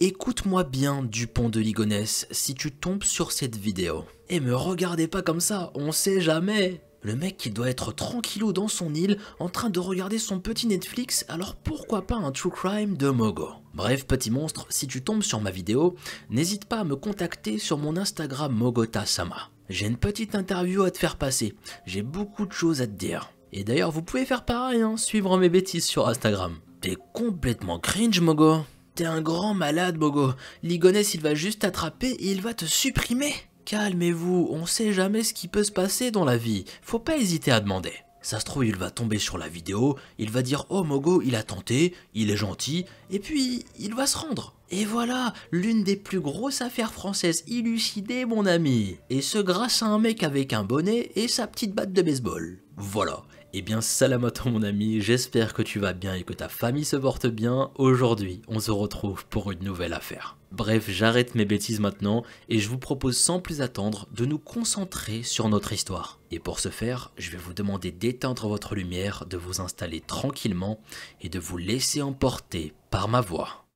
Écoute-moi bien, Dupont de Ligonnès, si tu tombes sur cette vidéo. Et me regardez pas comme ça, on sait jamais. Le mec qui doit être tranquillou dans son île, en train de regarder son petit Netflix, alors pourquoi pas un true crime de Mogo? Bref, petit monstre, si tu tombes sur ma vidéo, n'hésite pas à me contacter sur mon Instagram Mogota-sama. J'ai une petite interview à te faire passer, j'ai beaucoup de choses à te dire. Et d'ailleurs, vous pouvez faire pareil, hein, suivre mes bêtises sur Instagram. T'es complètement cringe, Mogo. T'es un grand malade, Mogo. Ligonès, il va juste t'attraper et il va te supprimer. Calmez-vous, on sait jamais ce qui peut se passer dans la vie. Faut pas hésiter à demander. Ça se trouve, il va tomber sur la vidéo, il va dire Oh Mogo, il a tenté, il est gentil, et puis il va se rendre. Et voilà, l'une des plus grosses affaires françaises élucidées, mon ami. Et ce grâce à un mec avec un bonnet et sa petite batte de baseball. Voilà. Eh bien, salam à toi mon ami, j'espère que tu vas bien et que ta famille se porte bien. Aujourd'hui, on se retrouve pour une nouvelle affaire. Bref, j'arrête mes bêtises maintenant et je vous propose sans plus attendre de nous concentrer sur notre histoire. Et pour ce faire, je vais vous demander d'éteindre votre lumière, de vous installer tranquillement et de vous laisser emporter par ma voix.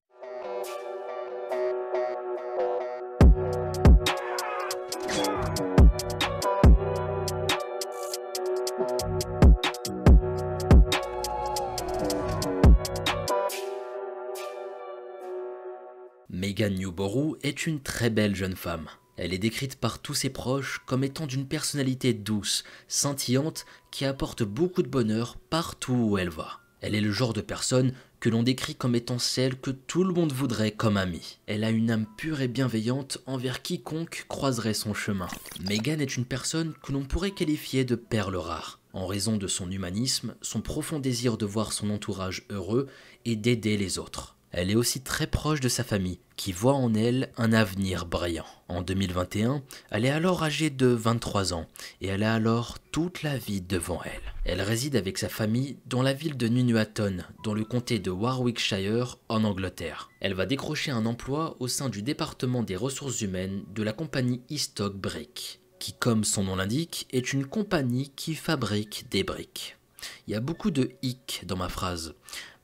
Megan Newborough est une très belle jeune femme. Elle est décrite par tous ses proches comme étant d'une personnalité douce, scintillante, qui apporte beaucoup de bonheur partout où elle va. Elle est le genre de personne que l'on décrit comme étant celle que tout le monde voudrait comme amie. Elle a une âme pure et bienveillante envers quiconque croiserait son chemin. Megan est une personne que l'on pourrait qualifier de perle rare, en raison de son humanisme, son profond désir de voir son entourage heureux et d'aider les autres. Elle est aussi très proche de sa famille, qui voit en elle un avenir brillant. En 2021, elle est alors âgée de 23 ans, et elle a alors toute la vie devant elle. Elle réside avec sa famille dans la ville de Nuneaton, dans le comté de Warwickshire, en Angleterre. Elle va décrocher un emploi au sein du département des ressources humaines de la compagnie Eastock Brick, qui, comme son nom l'indique, est une compagnie qui fabrique des briques. Il y a beaucoup de hic dans ma phrase,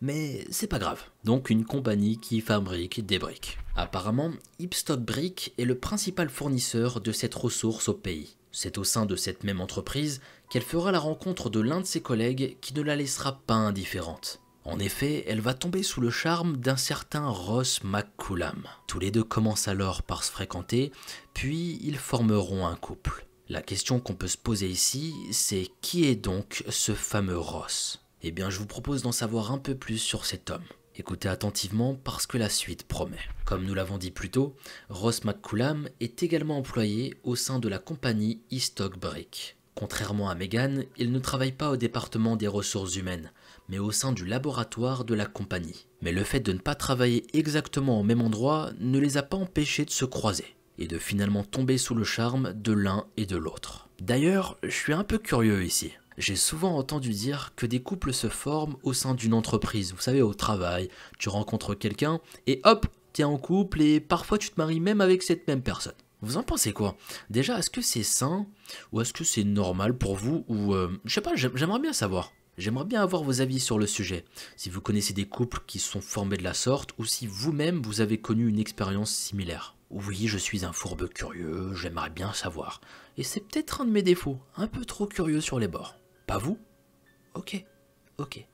mais c'est pas grave. Donc une compagnie qui fabrique des briques. Apparemment, Hipstock Brick est le principal fournisseur de cette ressource au pays. C'est au sein de cette même entreprise qu'elle fera la rencontre de l'un de ses collègues qui ne la laissera pas indifférente. En effet, elle va tomber sous le charme d'un certain Ross McCullum. Tous les deux commencent alors par se fréquenter, puis ils formeront un couple. La question qu'on peut se poser ici, c'est qui est donc ce fameux Ross? Eh bien, je vous propose d'en savoir un peu plus sur cet homme. Écoutez attentivement parce que la suite promet. Comme nous l'avons dit plus tôt, Ross McCullum est également employé au sein de la compagnie Eastock Brick. Contrairement à Megan, il ne travaille pas au département des ressources humaines, mais au sein du laboratoire de la compagnie. Mais le fait de ne pas travailler exactement au même endroit ne les a pas empêchés de se croiser et de finalement tomber sous le charme de l'un et de l'autre. D'ailleurs, je suis un peu curieux ici. J'ai souvent entendu dire que des couples se forment au sein d'une entreprise. Vous savez, au travail, tu rencontres quelqu'un et hop, t'es en couple et parfois tu te maries même avec cette même personne. Vous en pensez quoi? Déjà, est-ce que c'est sain ou est-ce que c'est normal pour vous ou euh, je sais pas, j'aimerais bien savoir. J'aimerais bien avoir vos avis sur le sujet. Si vous connaissez des couples qui sont formés de la sorte ou si vous-même vous avez connu une expérience similaire. Oui, je suis un fourbe curieux, j'aimerais bien savoir. Et c'est peut-être un de mes défauts, un peu trop curieux sur les bords. Pas vous? Ok, ok.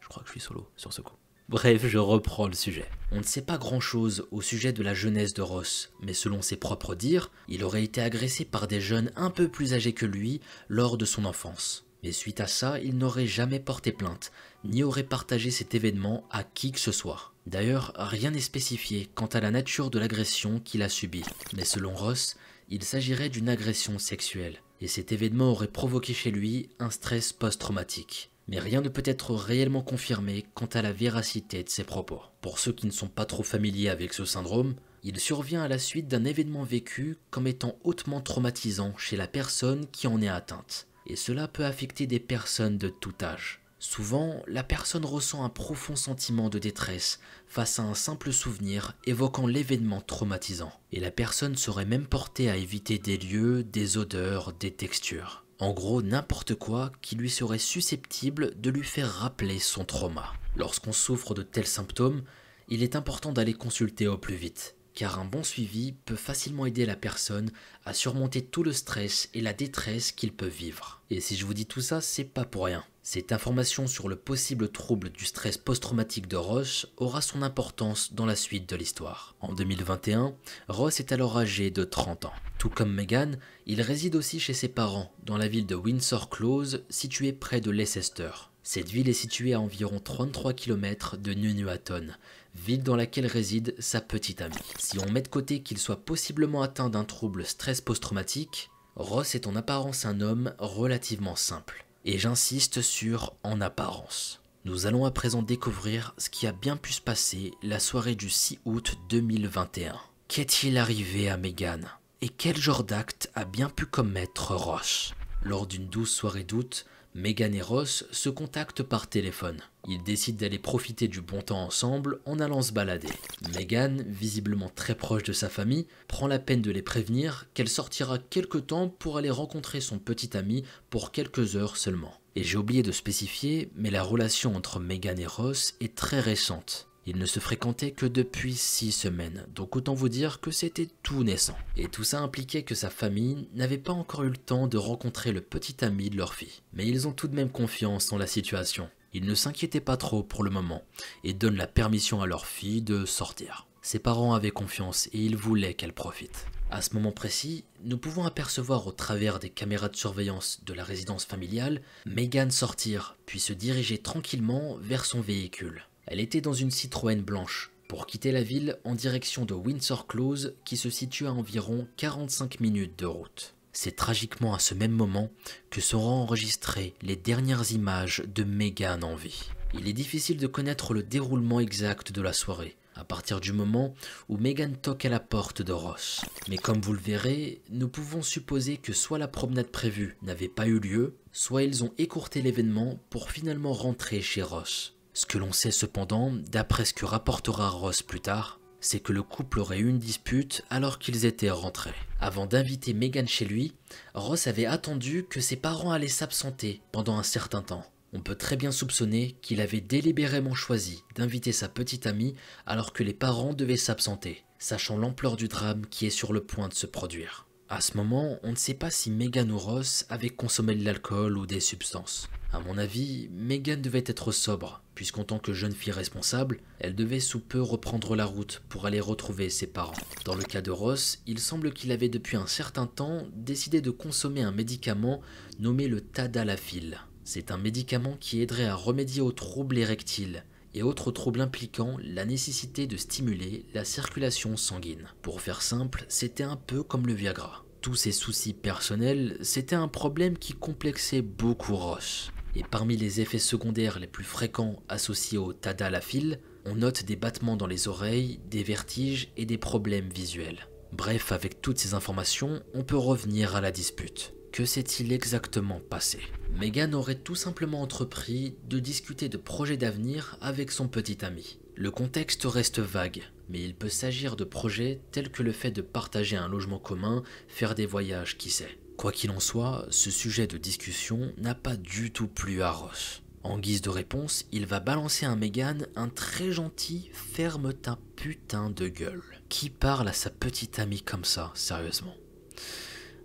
Je crois que je suis solo sur ce coup. Bref, je reprends le sujet. On ne sait pas grand-chose au sujet de la jeunesse de Ross, mais selon ses propres dires, il aurait été agressé par des jeunes un peu plus âgés que lui lors de son enfance. Mais suite à ça, il n'aurait jamais porté plainte, ni aurait partagé cet événement à qui que ce soit. D'ailleurs, rien n'est spécifié quant à la nature de l'agression qu'il a subie. Mais selon Ross, il s'agirait d'une agression sexuelle, et cet événement aurait provoqué chez lui un stress post-traumatique. Mais rien ne peut être réellement confirmé quant à la véracité de ses propos. Pour ceux qui ne sont pas trop familiers avec ce syndrome, il survient à la suite d'un événement vécu comme étant hautement traumatisant chez la personne qui en est atteinte et cela peut affecter des personnes de tout âge. Souvent, la personne ressent un profond sentiment de détresse face à un simple souvenir évoquant l'événement traumatisant, et la personne serait même portée à éviter des lieux, des odeurs, des textures. En gros, n'importe quoi qui lui serait susceptible de lui faire rappeler son trauma. Lorsqu'on souffre de tels symptômes, il est important d'aller consulter au plus vite, car un bon suivi peut facilement aider la personne à surmonter tout le stress et la détresse qu'il peut vivre. Et si je vous dis tout ça, c'est pas pour rien. Cette information sur le possible trouble du stress post-traumatique de Ross aura son importance dans la suite de l'histoire. En 2021, Ross est alors âgé de 30 ans. Tout comme Megan, il réside aussi chez ses parents dans la ville de Windsor Close, située près de Leicester. Cette ville est située à environ 33 km de Nuneaton, ville dans laquelle réside sa petite amie. Si on met de côté qu'il soit possiblement atteint d'un trouble stress post-traumatique, Ross est en apparence un homme relativement simple. Et j'insiste sur en apparence. Nous allons à présent découvrir ce qui a bien pu se passer la soirée du 6 août 2021. Qu'est-il arrivé à Megan Et quel genre d'acte a bien pu commettre Ross Lors d'une douce soirée d'août, Megan et Ross se contactent par téléphone. Ils décident d'aller profiter du bon temps ensemble en allant se balader. Megan, visiblement très proche de sa famille, prend la peine de les prévenir qu'elle sortira quelque temps pour aller rencontrer son petit ami pour quelques heures seulement. Et j'ai oublié de spécifier, mais la relation entre Megan et Ross est très récente. Ils ne se fréquentaient que depuis six semaines, donc autant vous dire que c'était tout naissant. Et tout ça impliquait que sa famille n'avait pas encore eu le temps de rencontrer le petit ami de leur fille. Mais ils ont tout de même confiance en la situation. Ils ne s'inquiétaient pas trop pour le moment, et donnent la permission à leur fille de sortir. Ses parents avaient confiance et ils voulaient qu'elle profite. À ce moment précis, nous pouvons apercevoir au travers des caméras de surveillance de la résidence familiale Megan sortir, puis se diriger tranquillement vers son véhicule. Elle était dans une Citroën blanche pour quitter la ville en direction de Windsor Close qui se situe à environ 45 minutes de route. C'est tragiquement à ce même moment que seront enregistrées les dernières images de Megan en vie. Il est difficile de connaître le déroulement exact de la soirée, à partir du moment où Megan toque à la porte de Ross. Mais comme vous le verrez, nous pouvons supposer que soit la promenade prévue n'avait pas eu lieu, soit ils ont écourté l'événement pour finalement rentrer chez Ross. Ce que l'on sait cependant, d'après ce que rapportera Ross plus tard, c'est que le couple aurait eu une dispute alors qu'ils étaient rentrés. Avant d'inviter Megan chez lui, Ross avait attendu que ses parents allaient s'absenter pendant un certain temps. On peut très bien soupçonner qu'il avait délibérément choisi d'inviter sa petite amie alors que les parents devaient s'absenter, sachant l'ampleur du drame qui est sur le point de se produire. À ce moment, on ne sait pas si Megan ou Ross avaient consommé de l'alcool ou des substances. À mon avis, Megan devait être sobre, puisqu'en tant que jeune fille responsable, elle devait sous peu reprendre la route pour aller retrouver ses parents. Dans le cas de Ross, il semble qu'il avait depuis un certain temps décidé de consommer un médicament nommé le tadalafil. C'est un médicament qui aiderait à remédier aux troubles érectiles et autres troubles impliquant la nécessité de stimuler la circulation sanguine. Pour faire simple, c'était un peu comme le Viagra. Tous ces soucis personnels, c'était un problème qui complexait beaucoup Ross. Et parmi les effets secondaires les plus fréquents associés au tadalafil, on note des battements dans les oreilles, des vertiges et des problèmes visuels. Bref, avec toutes ces informations, on peut revenir à la dispute. Que s'est-il exactement passé? Megan aurait tout simplement entrepris de discuter de projets d'avenir avec son petit ami. Le contexte reste vague, mais il peut s'agir de projets tels que le fait de partager un logement commun, faire des voyages, qui sait. Quoi qu'il en soit, ce sujet de discussion n'a pas du tout plu à Ross. En guise de réponse, il va balancer à Megan un très gentil ferme ta putain de gueule. Qui parle à sa petite amie comme ça, sérieusement?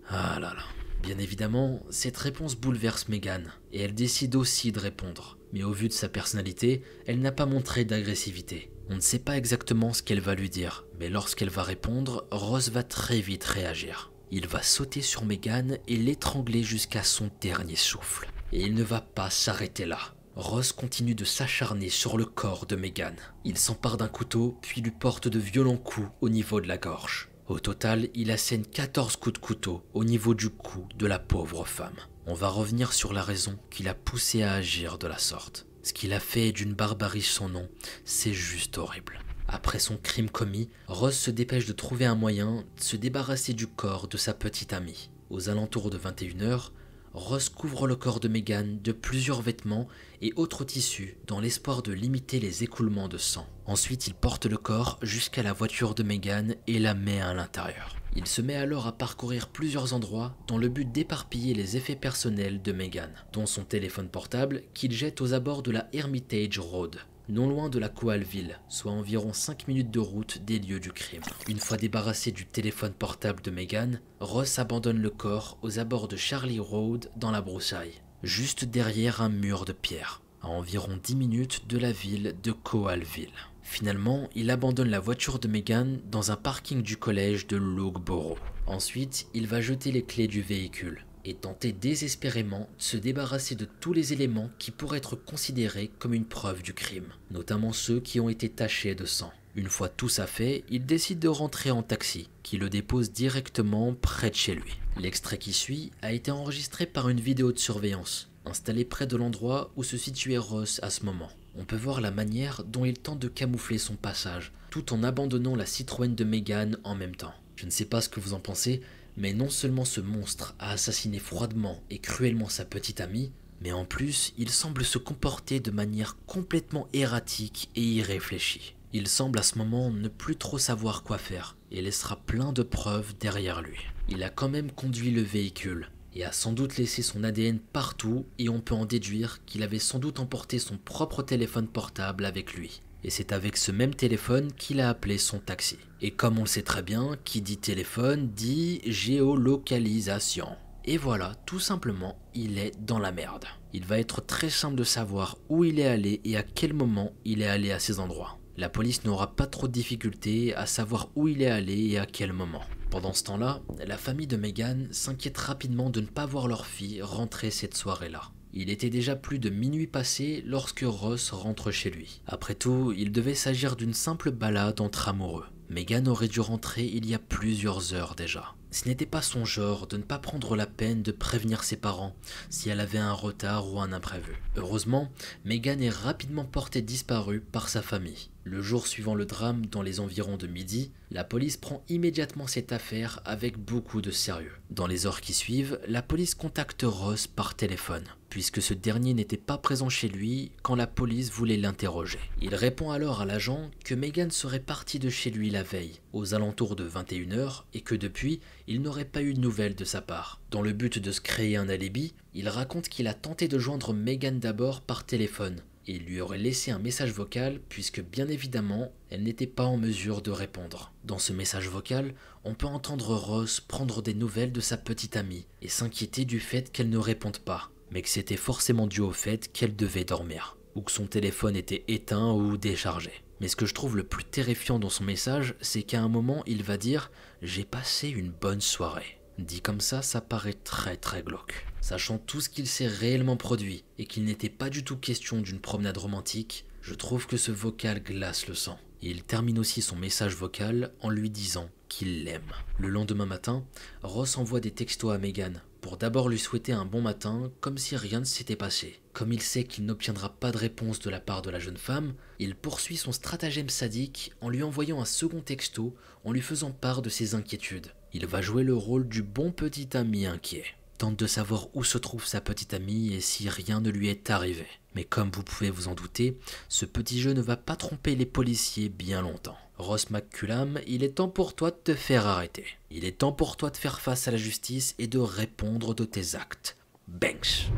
Ah là là. Bien évidemment, cette réponse bouleverse Megan, et elle décide aussi de répondre. Mais au vu de sa personnalité, elle n'a pas montré d'agressivité. On ne sait pas exactement ce qu'elle va lui dire, mais lorsqu'elle va répondre, Rose va très vite réagir. Il va sauter sur Megan et l'étrangler jusqu'à son dernier souffle. Et il ne va pas s'arrêter là. Ross continue de s'acharner sur le corps de Megan. Il s'empare d'un couteau, puis lui porte de violents coups au niveau de la gorge. Au total, il assène 14 coups de couteau au niveau du cou de la pauvre femme. On va revenir sur la raison qui l'a poussé à agir de la sorte. Ce qu'il a fait est d'une barbarie sans nom, c'est juste horrible. Après son crime commis, Ross se dépêche de trouver un moyen de se débarrasser du corps de sa petite amie. Aux alentours de 21h, Ross couvre le corps de Megan de plusieurs vêtements et autres tissus dans l'espoir de limiter les écoulements de sang. Ensuite, il porte le corps jusqu'à la voiture de Megan et la met à l'intérieur. Il se met alors à parcourir plusieurs endroits dans le but d'éparpiller les effets personnels de Megan, dont son téléphone portable qu'il jette aux abords de la Hermitage Road. Non loin de la Coalville, soit environ 5 minutes de route des lieux du crime. Une fois débarrassé du téléphone portable de Megan, Ross abandonne le corps aux abords de Charlie Road dans la broussaille, juste derrière un mur de pierre, à environ 10 minutes de la ville de Coalville. Finalement, il abandonne la voiture de Megan dans un parking du collège de Loughborough. Ensuite, il va jeter les clés du véhicule et tenter désespérément de se débarrasser de tous les éléments qui pourraient être considérés comme une preuve du crime, notamment ceux qui ont été tachés de sang. Une fois tout ça fait, il décide de rentrer en taxi, qui le dépose directement près de chez lui. L'extrait qui suit a été enregistré par une vidéo de surveillance, installée près de l'endroit où se situait Ross à ce moment on peut voir la manière dont il tente de camoufler son passage, tout en abandonnant la Citroën de Megan en même temps. Je ne sais pas ce que vous en pensez, mais non seulement ce monstre a assassiné froidement et cruellement sa petite amie, mais en plus il semble se comporter de manière complètement erratique et irréfléchie. Il semble à ce moment ne plus trop savoir quoi faire et laissera plein de preuves derrière lui. Il a quand même conduit le véhicule, et a sans doute laissé son ADN partout et on peut en déduire qu'il avait sans doute emporté son propre téléphone portable avec lui. Et c'est avec ce même téléphone qu'il a appelé son taxi. Et comme on le sait très bien, qui dit téléphone dit géolocalisation. Et voilà, tout simplement, il est dans la merde. Il va être très simple de savoir où il est allé et à quel moment il est allé à ces endroits. La police n'aura pas trop de difficultés à savoir où il est allé et à quel moment. Pendant ce temps-là, la famille de Megan s'inquiète rapidement de ne pas voir leur fille rentrer cette soirée-là. Il était déjà plus de minuit passé lorsque Ross rentre chez lui. Après tout, il devait s'agir d'une simple balade entre amoureux. Megan aurait dû rentrer il y a plusieurs heures déjà. Ce n'était pas son genre de ne pas prendre la peine de prévenir ses parents si elle avait un retard ou un imprévu. Heureusement, Megan est rapidement portée disparue par sa famille. Le jour suivant le drame, dans les environs de midi, la police prend immédiatement cette affaire avec beaucoup de sérieux. Dans les heures qui suivent, la police contacte Ross par téléphone, puisque ce dernier n'était pas présent chez lui quand la police voulait l'interroger. Il répond alors à l'agent que Megan serait partie de chez lui la veille, aux alentours de 21h, et que depuis, il n'aurait pas eu de nouvelles de sa part. Dans le but de se créer un alibi, il raconte qu'il a tenté de joindre Megan d'abord par téléphone, et lui aurait laissé un message vocal puisque bien évidemment elle n'était pas en mesure de répondre. Dans ce message vocal, on peut entendre Ross prendre des nouvelles de sa petite amie et s'inquiéter du fait qu'elle ne réponde pas, mais que c'était forcément dû au fait qu'elle devait dormir, ou que son téléphone était éteint ou déchargé. Mais ce que je trouve le plus terrifiant dans son message, c'est qu'à un moment, il va dire J'ai passé une bonne soirée. Dit comme ça, ça paraît très très glauque. Sachant tout ce qu'il s'est réellement produit et qu'il n'était pas du tout question d'une promenade romantique, je trouve que ce vocal glace le sang. Il termine aussi son message vocal en lui disant qu'il l'aime. Le lendemain matin, Ross envoie des textos à Megan pour d'abord lui souhaiter un bon matin comme si rien ne s'était passé. Comme il sait qu'il n'obtiendra pas de réponse de la part de la jeune femme, il poursuit son stratagème sadique en lui envoyant un second texto en lui faisant part de ses inquiétudes. Il va jouer le rôle du bon petit ami inquiet. Tente de savoir où se trouve sa petite amie et si rien ne lui est arrivé. Mais comme vous pouvez vous en douter, ce petit jeu ne va pas tromper les policiers bien longtemps. Ross McCullum, il est temps pour toi de te faire arrêter. Il est temps pour toi de faire face à la justice et de répondre de tes actes. Banks.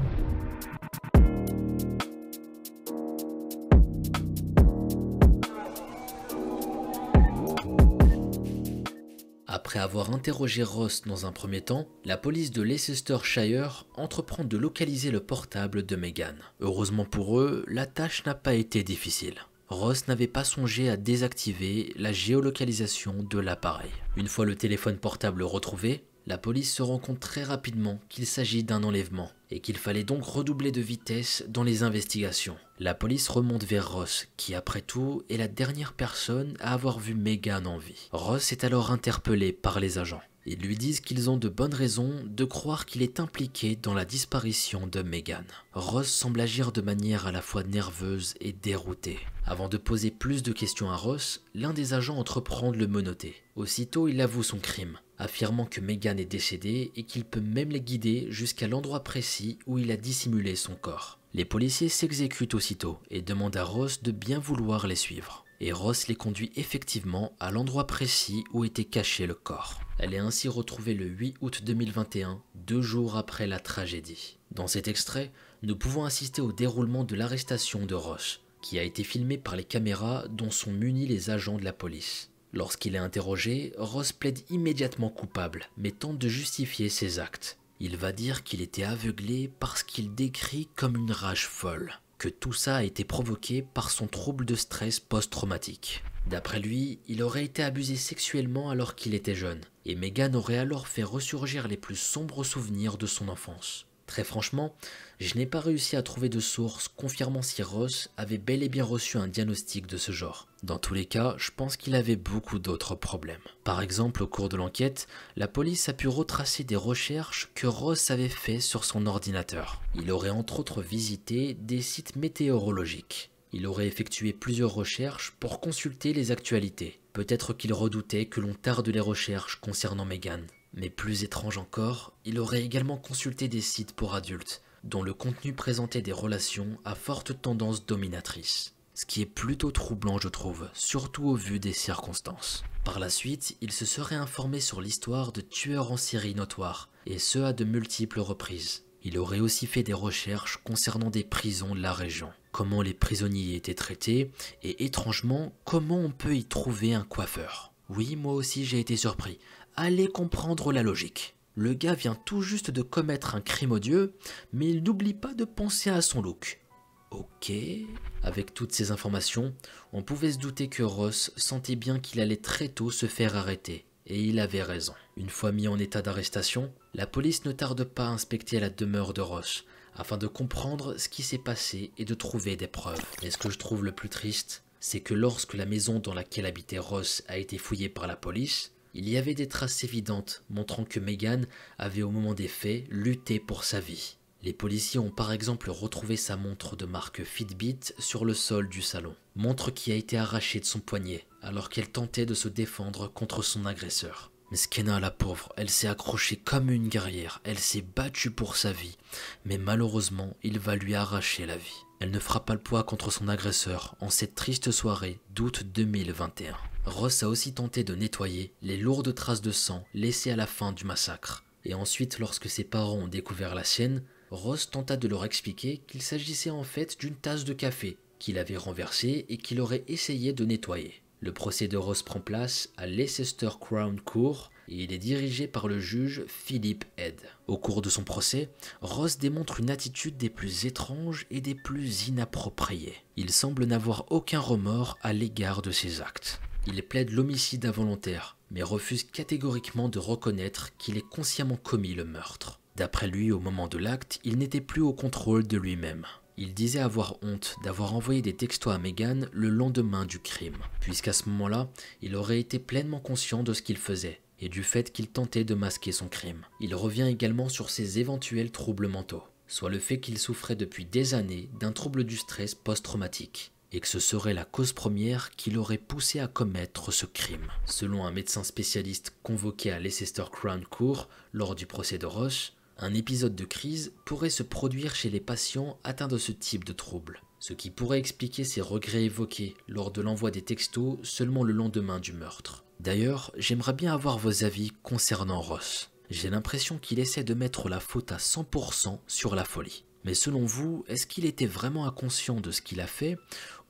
Après avoir interrogé Ross dans un premier temps, la police de Leicestershire entreprend de localiser le portable de Megan. Heureusement pour eux, la tâche n'a pas été difficile. Ross n'avait pas songé à désactiver la géolocalisation de l'appareil. Une fois le téléphone portable retrouvé, la police se rend compte très rapidement qu'il s'agit d'un enlèvement et qu'il fallait donc redoubler de vitesse dans les investigations. La police remonte vers Ross, qui après tout est la dernière personne à avoir vu Megan en vie. Ross est alors interpellé par les agents. Ils lui disent qu'ils ont de bonnes raisons de croire qu'il est impliqué dans la disparition de Megan. Ross semble agir de manière à la fois nerveuse et déroutée. Avant de poser plus de questions à Ross, l'un des agents entreprend de le menoter. Aussitôt, il avoue son crime, affirmant que Megan est décédée et qu'il peut même les guider jusqu'à l'endroit précis où il a dissimulé son corps. Les policiers s'exécutent aussitôt et demandent à Ross de bien vouloir les suivre et Ross les conduit effectivement à l'endroit précis où était caché le corps. Elle est ainsi retrouvée le 8 août 2021, deux jours après la tragédie. Dans cet extrait, nous pouvons assister au déroulement de l'arrestation de Ross, qui a été filmé par les caméras dont sont munis les agents de la police. Lorsqu'il est interrogé, Ross plaide immédiatement coupable, mais tente de justifier ses actes. Il va dire qu'il était aveuglé parce qu'il décrit comme une rage folle, que tout ça a été provoqué par son trouble de stress post-traumatique. D'après lui, il aurait été abusé sexuellement alors qu'il était jeune, et Megan aurait alors fait ressurgir les plus sombres souvenirs de son enfance. Très franchement, je n'ai pas réussi à trouver de source confirmant si Ross avait bel et bien reçu un diagnostic de ce genre. Dans tous les cas, je pense qu'il avait beaucoup d'autres problèmes. Par exemple, au cours de l'enquête, la police a pu retracer des recherches que Ross avait fait sur son ordinateur. Il aurait entre autres visité des sites météorologiques. Il aurait effectué plusieurs recherches pour consulter les actualités. Peut-être qu'il redoutait que l'on tarde les recherches concernant Megan. Mais plus étrange encore, il aurait également consulté des sites pour adultes, dont le contenu présentait des relations à forte tendance dominatrice. Ce qui est plutôt troublant je trouve, surtout au vu des circonstances. Par la suite, il se serait informé sur l'histoire de tueurs en série notoires, et ce à de multiples reprises. Il aurait aussi fait des recherches concernant des prisons de la région, comment les prisonniers étaient traités, et étrangement, comment on peut y trouver un coiffeur. Oui, moi aussi j'ai été surpris, allez comprendre la logique. Le gars vient tout juste de commettre un crime odieux, mais il n'oublie pas de penser à son look. Ok. Avec toutes ces informations, on pouvait se douter que Ross sentait bien qu'il allait très tôt se faire arrêter. Et il avait raison. Une fois mis en état d'arrestation, la police ne tarde pas à inspecter la demeure de Ross, afin de comprendre ce qui s'est passé et de trouver des preuves. Et ce que je trouve le plus triste, c'est que lorsque la maison dans laquelle habitait Ross a été fouillée par la police, il y avait des traces évidentes montrant que Megan avait au moment des faits lutté pour sa vie. Les policiers ont par exemple retrouvé sa montre de marque Fitbit sur le sol du salon, montre qui a été arrachée de son poignet alors qu'elle tentait de se défendre contre son agresseur. Mais Skena, la pauvre, elle s'est accrochée comme une guerrière, elle s'est battue pour sa vie, mais malheureusement, il va lui arracher la vie. Elle ne fera pas le poids contre son agresseur en cette triste soirée d'août 2021. Ross a aussi tenté de nettoyer les lourdes traces de sang laissées à la fin du massacre. Et ensuite, lorsque ses parents ont découvert la sienne, Ross tenta de leur expliquer qu'il s'agissait en fait d'une tasse de café qu'il avait renversée et qu'il aurait essayé de nettoyer. Le procès de Ross prend place à Leicester Crown Court et il est dirigé par le juge Philip Head. Au cours de son procès, Ross démontre une attitude des plus étranges et des plus inappropriées. Il semble n'avoir aucun remords à l'égard de ses actes. Il plaide l'homicide involontaire, mais refuse catégoriquement de reconnaître qu'il ait consciemment commis le meurtre. D'après lui, au moment de l'acte, il n'était plus au contrôle de lui-même. Il disait avoir honte d'avoir envoyé des textos à Megan le lendemain du crime, puisqu'à ce moment-là, il aurait été pleinement conscient de ce qu'il faisait et du fait qu'il tentait de masquer son crime. Il revient également sur ses éventuels troubles mentaux, soit le fait qu'il souffrait depuis des années d'un trouble du stress post-traumatique, et que ce serait la cause première qui l'aurait poussé à commettre ce crime. Selon un médecin spécialiste convoqué à Leicester Crown Court lors du procès de Roche, un épisode de crise pourrait se produire chez les patients atteints de ce type de trouble, ce qui pourrait expliquer ces regrets évoqués lors de l'envoi des textos seulement le lendemain du meurtre. D'ailleurs, j'aimerais bien avoir vos avis concernant Ross. J'ai l'impression qu'il essaie de mettre la faute à 100% sur la folie. Mais selon vous, est-ce qu'il était vraiment inconscient de ce qu'il a fait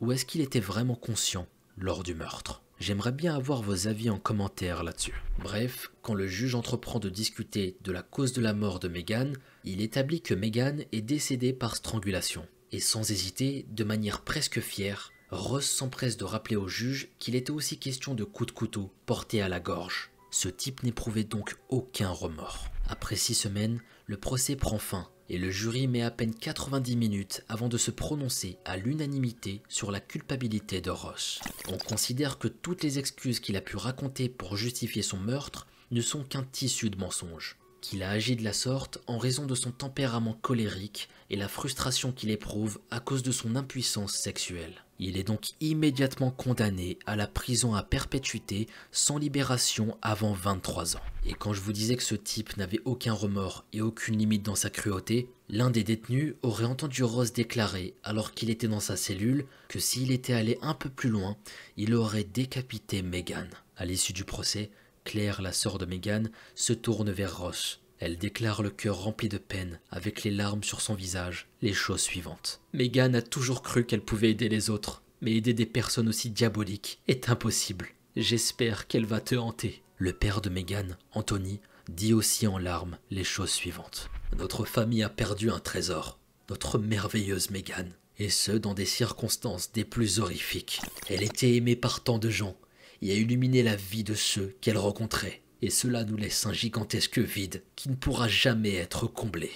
ou est-ce qu'il était vraiment conscient lors du meurtre? J'aimerais bien avoir vos avis en commentaire là-dessus. Bref, quand le juge entreprend de discuter de la cause de la mort de Megan, il établit que Megan est décédée par strangulation. Et sans hésiter, de manière presque fière, Ross s'empresse de rappeler au juge qu'il était aussi question de coup de couteau porté à la gorge. Ce type n'éprouvait donc aucun remords. Après six semaines, le procès prend fin et le jury met à peine 90 minutes avant de se prononcer à l'unanimité sur la culpabilité de Ross. On considère que toutes les excuses qu'il a pu raconter pour justifier son meurtre ne sont qu'un tissu de mensonges, qu'il a agi de la sorte en raison de son tempérament colérique et la frustration qu'il éprouve à cause de son impuissance sexuelle. Il est donc immédiatement condamné à la prison à perpétuité sans libération avant 23 ans. Et quand je vous disais que ce type n'avait aucun remords et aucune limite dans sa cruauté, l'un des détenus aurait entendu Ross déclarer, alors qu'il était dans sa cellule, que s'il était allé un peu plus loin, il aurait décapité Megan. À l'issue du procès, Claire, la sœur de Megan, se tourne vers Ross Elle déclare le cœur rempli de peine, avec les larmes sur son visage, les choses suivantes. Megan a toujours cru qu'elle pouvait aider les autres, mais aider des personnes aussi diaboliques est impossible. J'espère qu'elle va te hanter. Le père de Megan, Anthony, dit aussi en larmes les choses suivantes. Notre famille a perdu un trésor, notre merveilleuse Megan, et ce dans des circonstances des plus horrifiques. Elle était aimée par tant de gens et a illuminé la vie de ceux qu'elle rencontrait, et cela nous laisse un gigantesque vide qui ne pourra jamais être comblé.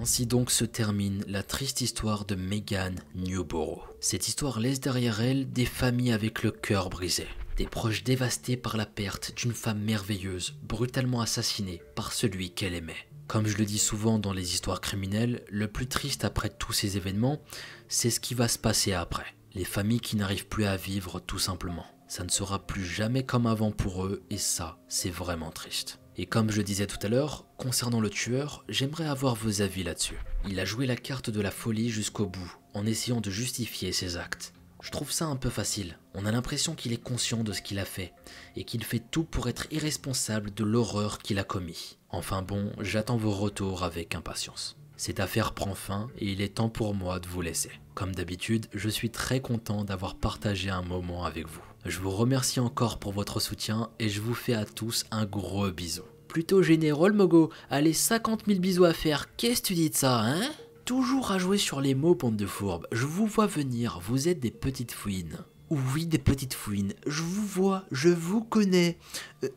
Ainsi donc se termine la triste histoire de Megan Newborough. Cette histoire laisse derrière elle des familles avec le cœur brisé, des proches dévastés par la perte d'une femme merveilleuse, brutalement assassinée par celui qu'elle aimait. Comme je le dis souvent dans les histoires criminelles, le plus triste après tous ces événements, c'est ce qui va se passer après. Les familles qui n'arrivent plus à vivre tout simplement. Ça ne sera plus jamais comme avant pour eux et ça, c'est vraiment triste. Et comme je disais tout à l'heure, concernant le tueur, j'aimerais avoir vos avis là-dessus. Il a joué la carte de la folie jusqu'au bout, en essayant de justifier ses actes. Je trouve ça un peu facile. On a l'impression qu'il est conscient de ce qu'il a fait, et qu'il fait tout pour être irresponsable de l'horreur qu'il a commis. Enfin bon, j'attends vos retours avec impatience. Cette affaire prend fin et il est temps pour moi de vous laisser. Comme d'habitude, je suis très content d'avoir partagé un moment avec vous. Je vous remercie encore pour votre soutien et je vous fais à tous un gros bisou. Plutôt généreux Mogo, allez 50 000 bisous à faire, qu'est-ce que tu dis de ça, hein? Toujours à jouer sur les mots, bande de fourbes. Je vous vois venir, vous êtes des petites fouines. Oui, des petites fouines. Je vous vois, je vous connais. Euh,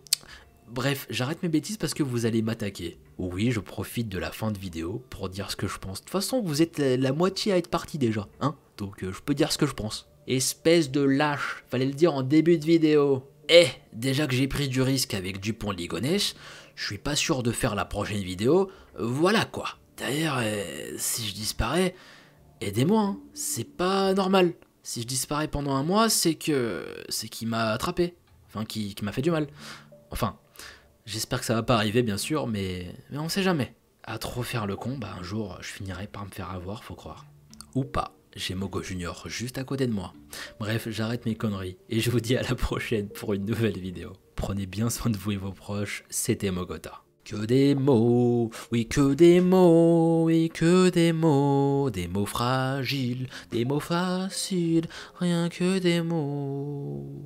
bref, j'arrête mes bêtises parce que vous allez m'attaquer. Oui, je profite de la fin de vidéo pour dire ce que je pense. De toute façon, vous êtes la, moitié à être parti déjà, hein? Donc euh, je peux dire ce que je pense. Espèce de lâche, fallait le dire en début de vidéo. Eh, déjà que j'ai pris du risque avec Dupont Ligonnès, je suis pas sûr de faire la prochaine vidéo, voilà quoi. D'ailleurs, euh, si je disparais, aidez-moi, hein. c'est pas normal. Si je disparais pendant un mois, c'est que. c'est qu'il m'a attrapé. Enfin, qui, m'a fait du mal. Enfin, j'espère que ça va pas arriver, bien sûr, mais, mais on sait jamais. À trop faire le con, bah un jour, je finirai par me faire avoir, faut croire. Ou pas j'ai Mogo Junior juste à côté de moi. Bref, j'arrête mes conneries et je vous dis à la prochaine pour une nouvelle vidéo. Prenez bien soin de vous et vos proches, c'était Mogota. Que des mots, oui que des mots, oui que des mots, des mots fragiles, des mots faciles, rien que des mots.